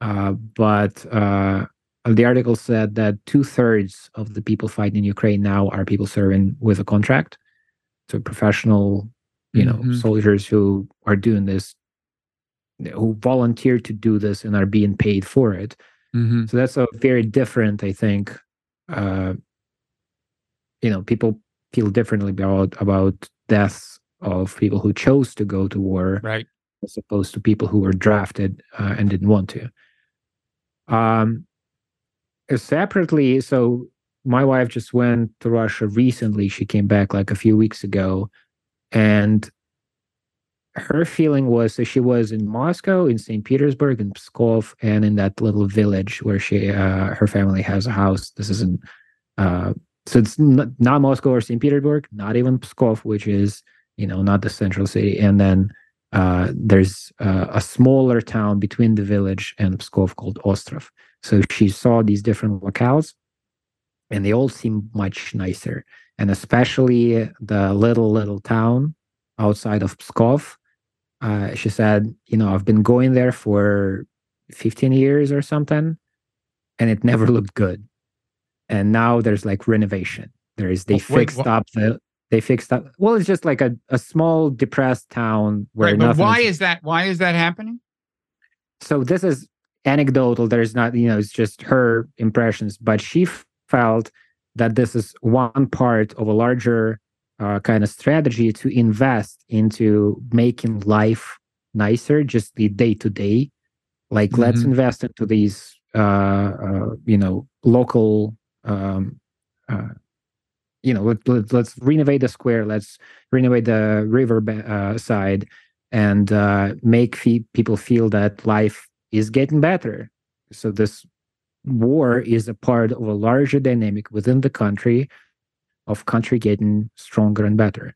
uh, but uh, the article said that two-thirds of the people fighting in ukraine now are people serving with a contract. So professional you know Mhm. soldiers who are doing this who volunteer to do this and are being paid for it Mhm. so that's a very different i think uh you know people feel differently about about deaths of people who chose to go to war Right. as opposed to people who were drafted uh, and didn't want to um separately so my wife just went to russia recently she came back like a few weeks ago and her feeling was that she was in Moscow, in St. Petersburg, in Pskov, and in that little village where she uh, her family has a house. This is in uh, so it's not, not Moscow or St. Petersburg, not even Pskov, which is you know not the central city. And then uh, there's uh, a smaller town between the village and Pskov called Ostrov. So she saw these different locales, and they all seem much nicer. And especially the little little town outside of Pskov. Uh, she said, you know, I've been going there for 15 years or something, and it never looked good. And now there's like renovation. There is they Wait, wait, fixed wha- up the they fixed up. Well, it's just like a, a small depressed town where Right. But nothing. why is that? Why is that happening? so this is anecdotal there's not you know it's just her impressions but she felt that this is one part of a larger uh, kind of strategy to invest into making life nicer just the day to day like let's Mhm. invest into these uh, uh you know local um uh, you know let, let, let's renovate the square let's renovate the river uh, side and uh, make fe- people feel that life is getting better. So this war is a part of a larger dynamic within the country of country getting stronger and better.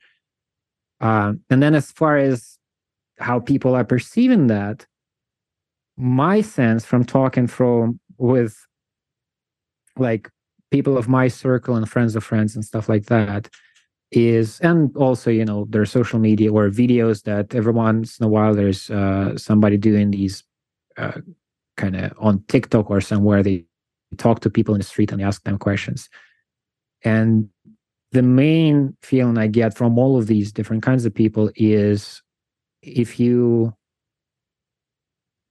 Um, and then as far as how people are perceiving that, my sense from talking from with like people of my circle and friends of friends and stuff like that is and also you know there's social media or videos that every once in a while there's uh, somebody doing these uh, kind of on tiktok or somewhere they talk to people in the street and they ask them questions and the main feeling i get from all of these different kinds of people is if you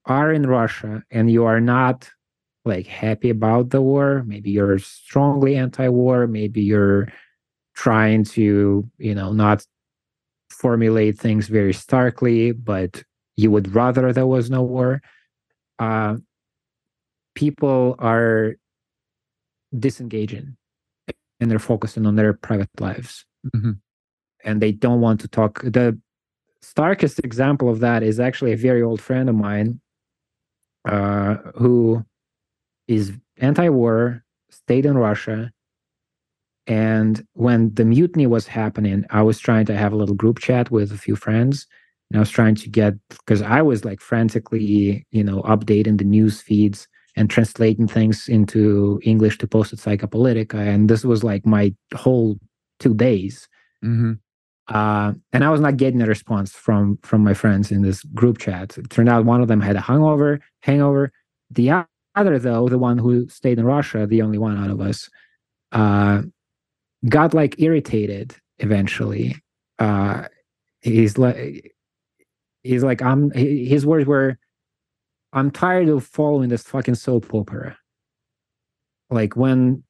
are in russia and you are not like happy about the war maybe you're strongly anti-war maybe you're trying to you know not formulate things very starkly but you would rather there was no war uh, people are disengaging and they're focusing on their private lives Mhm. and they don't want to talk the starkest example of that is actually a very old friend of mine uh, who is anti-war stayed in russia and when the mutiny was happening, I was trying to have a little group chat with a few friends. And I was trying to get because I was like frantically, you know, updating the news feeds and translating things into English to post at Psychopolitica. And this was like my whole two days. Mhm. Uh, and I was not getting a response from from my friends in this group chat. It turned out one of them had a hangover, hangover. The other, though, the one who stayed in Russia, the only one out of us, uh, got like irritated eventually. Uh, he's like, he's like, I'm. His words were, "I'm tired of following this fucking soap opera." Like when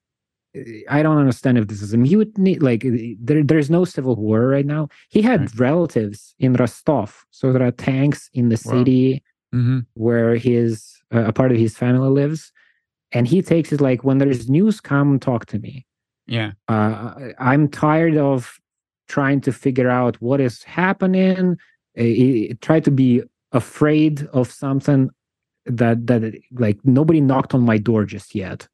I don't understand if this is a mutiny. Like there, there's no civil war right now. He had Right. relatives in Rostov, so there are tanks in the Wow. city Mhm. where his uh, a part of his family lives, and he takes it like when there's news, come talk to me. Yeah. Uh, I'm tired of trying to figure out what is happening. He, he tried to be afraid of something that that like nobody knocked on my door just yet.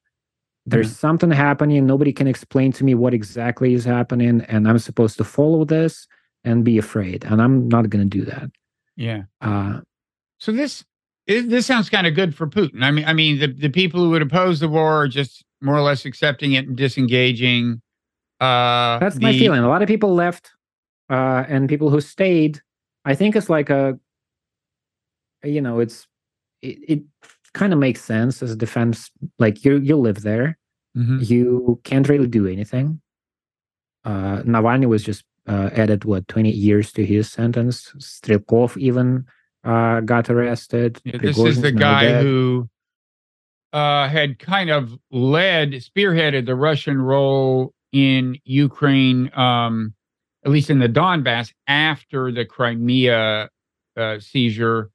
There's Yeah. something happening. Nobody can explain to me what exactly is happening, and I'm supposed to follow this and be afraid. And I'm not going to do that. Yeah. Uh, So this it, this sounds kind of good for Putin. I mean, I mean, the, the people who would oppose the war are just more or less accepting it and disengaging. Uh, That's my feeling. A lot of people left, uh, and people who stayed. I think it's like a, you know, it's it, it kind of makes sense as a defense. Like you, you live there, Mhm. you can't really do anything. Uh, Navalny was just uh, added what twenty years to his sentence. Strelkov even uh, got arrested. Yeah, this is the guy dead. who uh, had kind of led, spearheaded the Russian role in Ukraine, um, at least in the Donbass, after the Crimea uh, seizure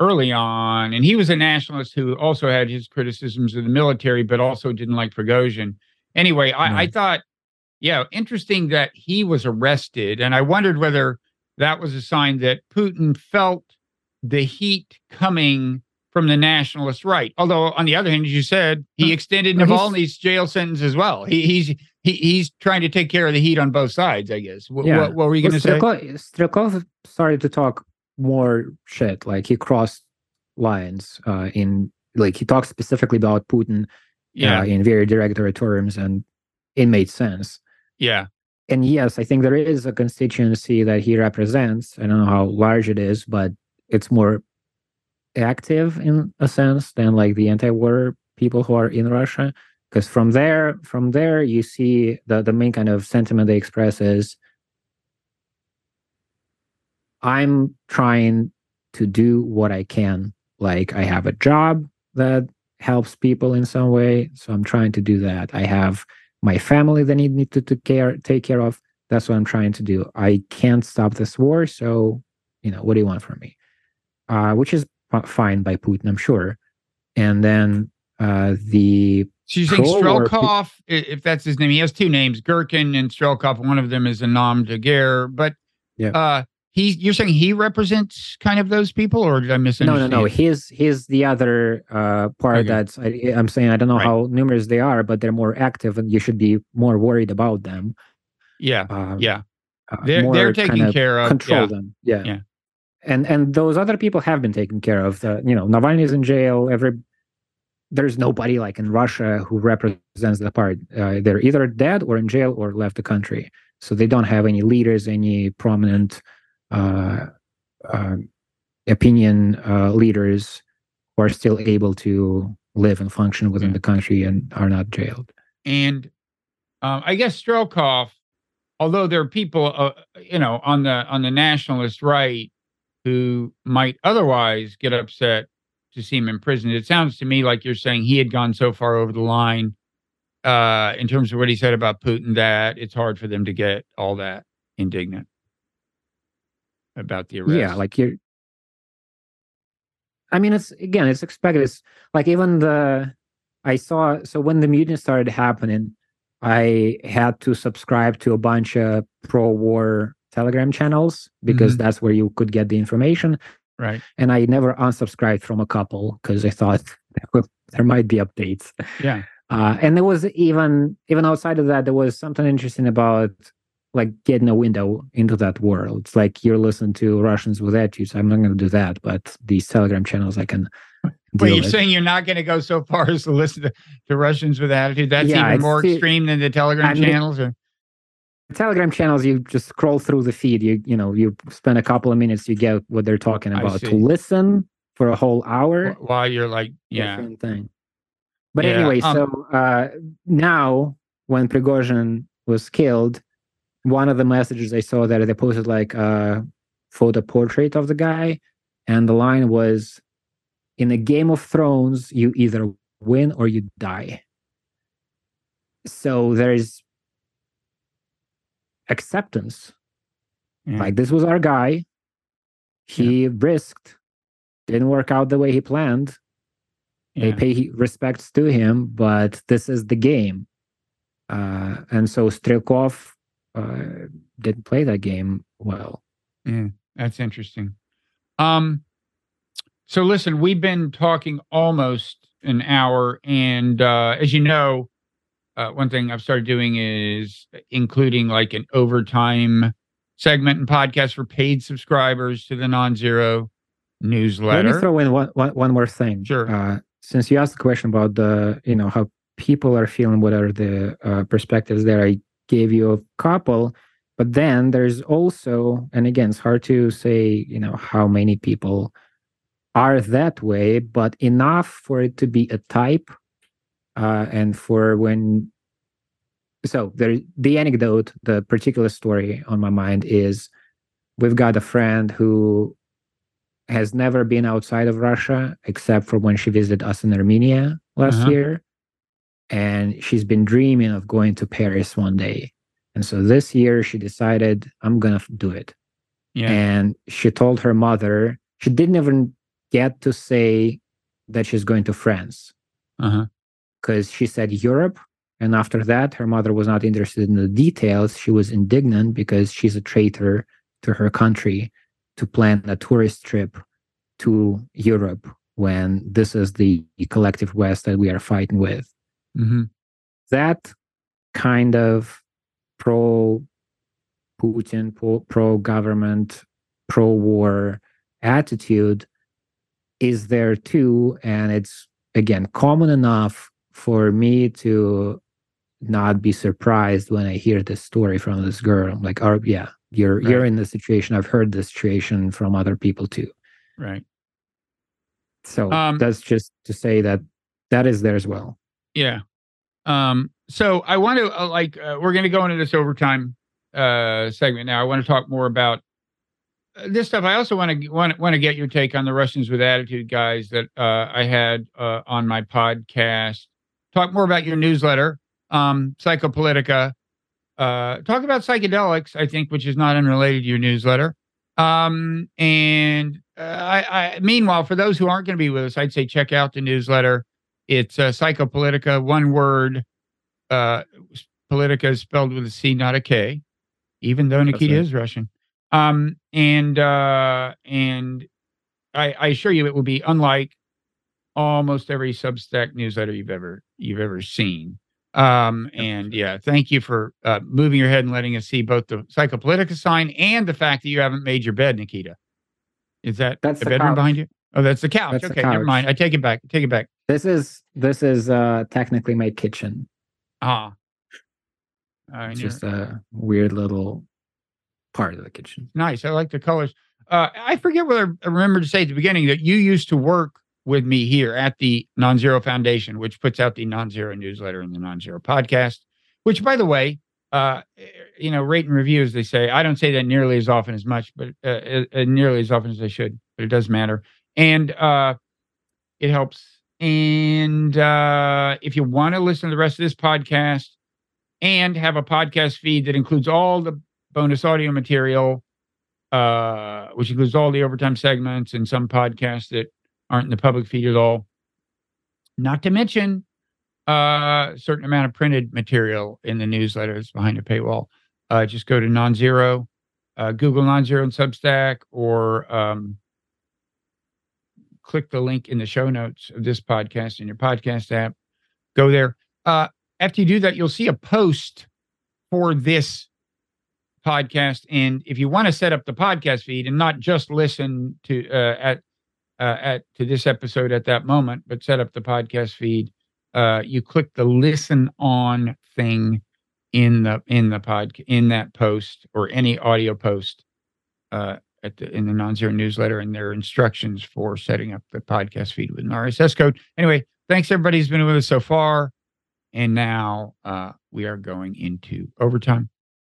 early on. And he was a nationalist who also had his criticisms of the military, but also didn't like Prigozhin. Anyway, I, I Right. thought, yeah, interesting that he was arrested. And I wondered whether that was a sign that Putin felt the heat coming from the nationalist right. Although, on the other hand, as you said, he extended he's- Navalny's jail sentence as well. He, he's he, he's trying to take care of the heat on both sides, I guess. Wh- Yeah. What, what were you going to say? Strelkov, Strelkov started to talk more shit. Like he crossed lines uh, in like he talked specifically about Putin Yeah, uh, in very derogatory terms, and it made sense. yeah, And yes, I think there is a constituency that he represents. I don't know how large it is, but it's more active in a sense than like the anti-war people who are in Russia. Because from there, from there, you see the the main kind of sentiment they express is I'm trying to do what I can. Like I have a job that helps people in some way, so I'm trying to do that. I have my family that need, me to, to care take care of. That's what I'm trying to do. I can't stop this war, so you know what do you want from me? Uh, which is fine by Putin, I'm sure. And then uh, the So you think Strelkov, if that's his name, he has two names, Girkin and Strelkov. One of them is a nom de guerre, but Yeah. uh, he, you're saying he represents kind of those people, or did I miss no, no, no. He's he's the other uh, part Okay. that's I, I'm saying. I don't know Right. how numerous they are, but they're more active, and you should be more worried about them. Yeah, Uh, yeah, they're they're taken care of. control Yeah. them. Yeah. Yeah. And and those other people have been taken care of. The, you know, Navalny is in jail. Every there's nobody like in Russia who represents the part. Uh, they're either dead or in jail or left the country. So they don't have any leaders, any prominent opinion uh, leaders who are still able to live and function within Yeah. the country and are not jailed. And um, I guess Strelkov, although there are people, uh, you know, on the on the nationalist right who might otherwise get upset to see him in prison, it sounds to me like you're saying he had gone so far over the line uh, in terms of what he said about Putin that it's hard for them to get all that indignant about the arrest. Yeah, like you're. I mean, it's again, it's expected. It's like even the I saw. So when the mutiny started happening, I had to subscribe to a bunch of pro-war Telegram channels because Mhm. that's where you could get the information. right. And I never unsubscribed from a couple because I thought there, there might be updates. Yeah. Uh, and there was even even outside of that, there was something interesting about like getting a window into that world. It's like you're listening to Russians with attitudes. I'm not going to do that, but these Telegram channels I can. Well, you're with. saying you're not going to go so far as to listen to, to Russians with attitude. That's Yeah, even more extreme than the Telegram I mean- channels. Or? Telegram channels, you just scroll through the feed. You you know you spend a couple of minutes, you get what they're talking about. To listen for a whole hour, While you're like, yeah, different thing. But Yeah, anyway, um, so uh, now when Prigozhin was killed, one of the messages I saw that they posted like a photo portrait of the guy, and the line was, "In a Game of Thrones, you either win or you die." So there's acceptance. yeah. Like this was our guy. He risked, didn't work out the way he planned they yeah. pay respects to him, but this is the game. Uh, and so Strelkov uh, didn't play that game well. Yeah, that's interesting. Um, so listen, we've been talking almost an hour, and uh, as you know, uh, one thing I've started doing is including like an overtime segment and podcast for paid subscribers to the non-zero newsletter. Let me throw in one, one, one more thing. Sure. Uh, since you asked the question about the, you know, how people are feeling, what are the uh, perspectives there? I gave you a couple, but then there's also, and again, it's hard to say, you know, how many people are that way, but enough for it to be a type, uh, and for when. So there, the anecdote, the particular story on my mind is, we've got a friend who has never been outside of Russia except for when she visited us in Armenia last Uh-huh. year. And she's been dreaming of going to Paris one day. And so this year she decided, I'm going to do it. yeah, And she told her mother, she didn't even get to say that she's going to France uh-huh. because she said Europe. And after that, her mother was not interested in the details. She was indignant because she's a traitor to her country to plan a tourist trip to Europe when this is the collective West that we are fighting with. Hmm That kind of pro Putin, pro government, pro war attitude is there too. And it's, again, common enough for me to not be surprised when I hear this story from this girl. I'm like, oh, yeah, you're you're in this situation. I've heard this situation from other people too. Right. So Um, that's just to say that that is there as well. Yeah. Um, so I want to uh, like uh, we're going to go into this overtime uh segment now. I want to talk more about uh, this stuff. I also want to want want to get your take on the Russians with attitude guys that uh I had uh on my podcast. Talk more about your newsletter, um Psychopolitica. Talk about psychedelics, I think, which is not unrelated to your newsletter. Um and I, I meanwhile for those who aren't going to be with us, I'd say check out the newsletter. It's uh, Psychopolitica, one word. Uh, Politica is spelled with a C, not a K, even though Nikita right. is Russian. Um, and uh, and I, I assure you, it will be unlike almost every Substack newsletter you've ever you've ever seen. Um, and yeah, thank you for uh, moving your head and letting us see both the Psychopolitica sign and the fact that you haven't made your bed, Nikita. Is that That's the bedroom couch. behind you? Oh, that's the couch. That's okay, never mind. I take it back. Take it back. This is this is uh technically my kitchen. Ah. Uh, It's just a weird little part of the kitchen. nice. I like the colors. Uh, I forget whether I remember to say at the beginning that you used to work with me here at the Non Zero Foundation, which puts out the Non Zero newsletter and the Non Zero podcast. Which, by the way, uh, you know, rate and review, as they say. I don't say that nearly as often as much, but uh, uh, uh, nearly as often as I should. But it does matter, and uh, it helps. And uh, if you want to listen to the rest of this podcast and have a podcast feed that includes all the bonus audio material, uh, which includes all the overtime segments and some podcasts that aren't in the public feed at all. Not to mention uh, a certain amount of printed material in the newsletters behind a paywall. Uh, just go to non-zero, uh, Google non-zero and Substack, or um, click the link in the show notes of this podcast in your podcast app. Go there. Uh, after you do that, you'll see a post for this podcast. And if you want to set up the podcast feed and not just listen to uh, at uh, at to this episode at that moment, but set up the podcast feed, uh, you click the listen on thing in the in the pod in that post or any audio post uh, at the in the non-zero newsletter, and there are instructions for setting up the podcast feed with an RSS code. Anyway, thanks everybody who's been with us so far. And now uh, we are going into overtime.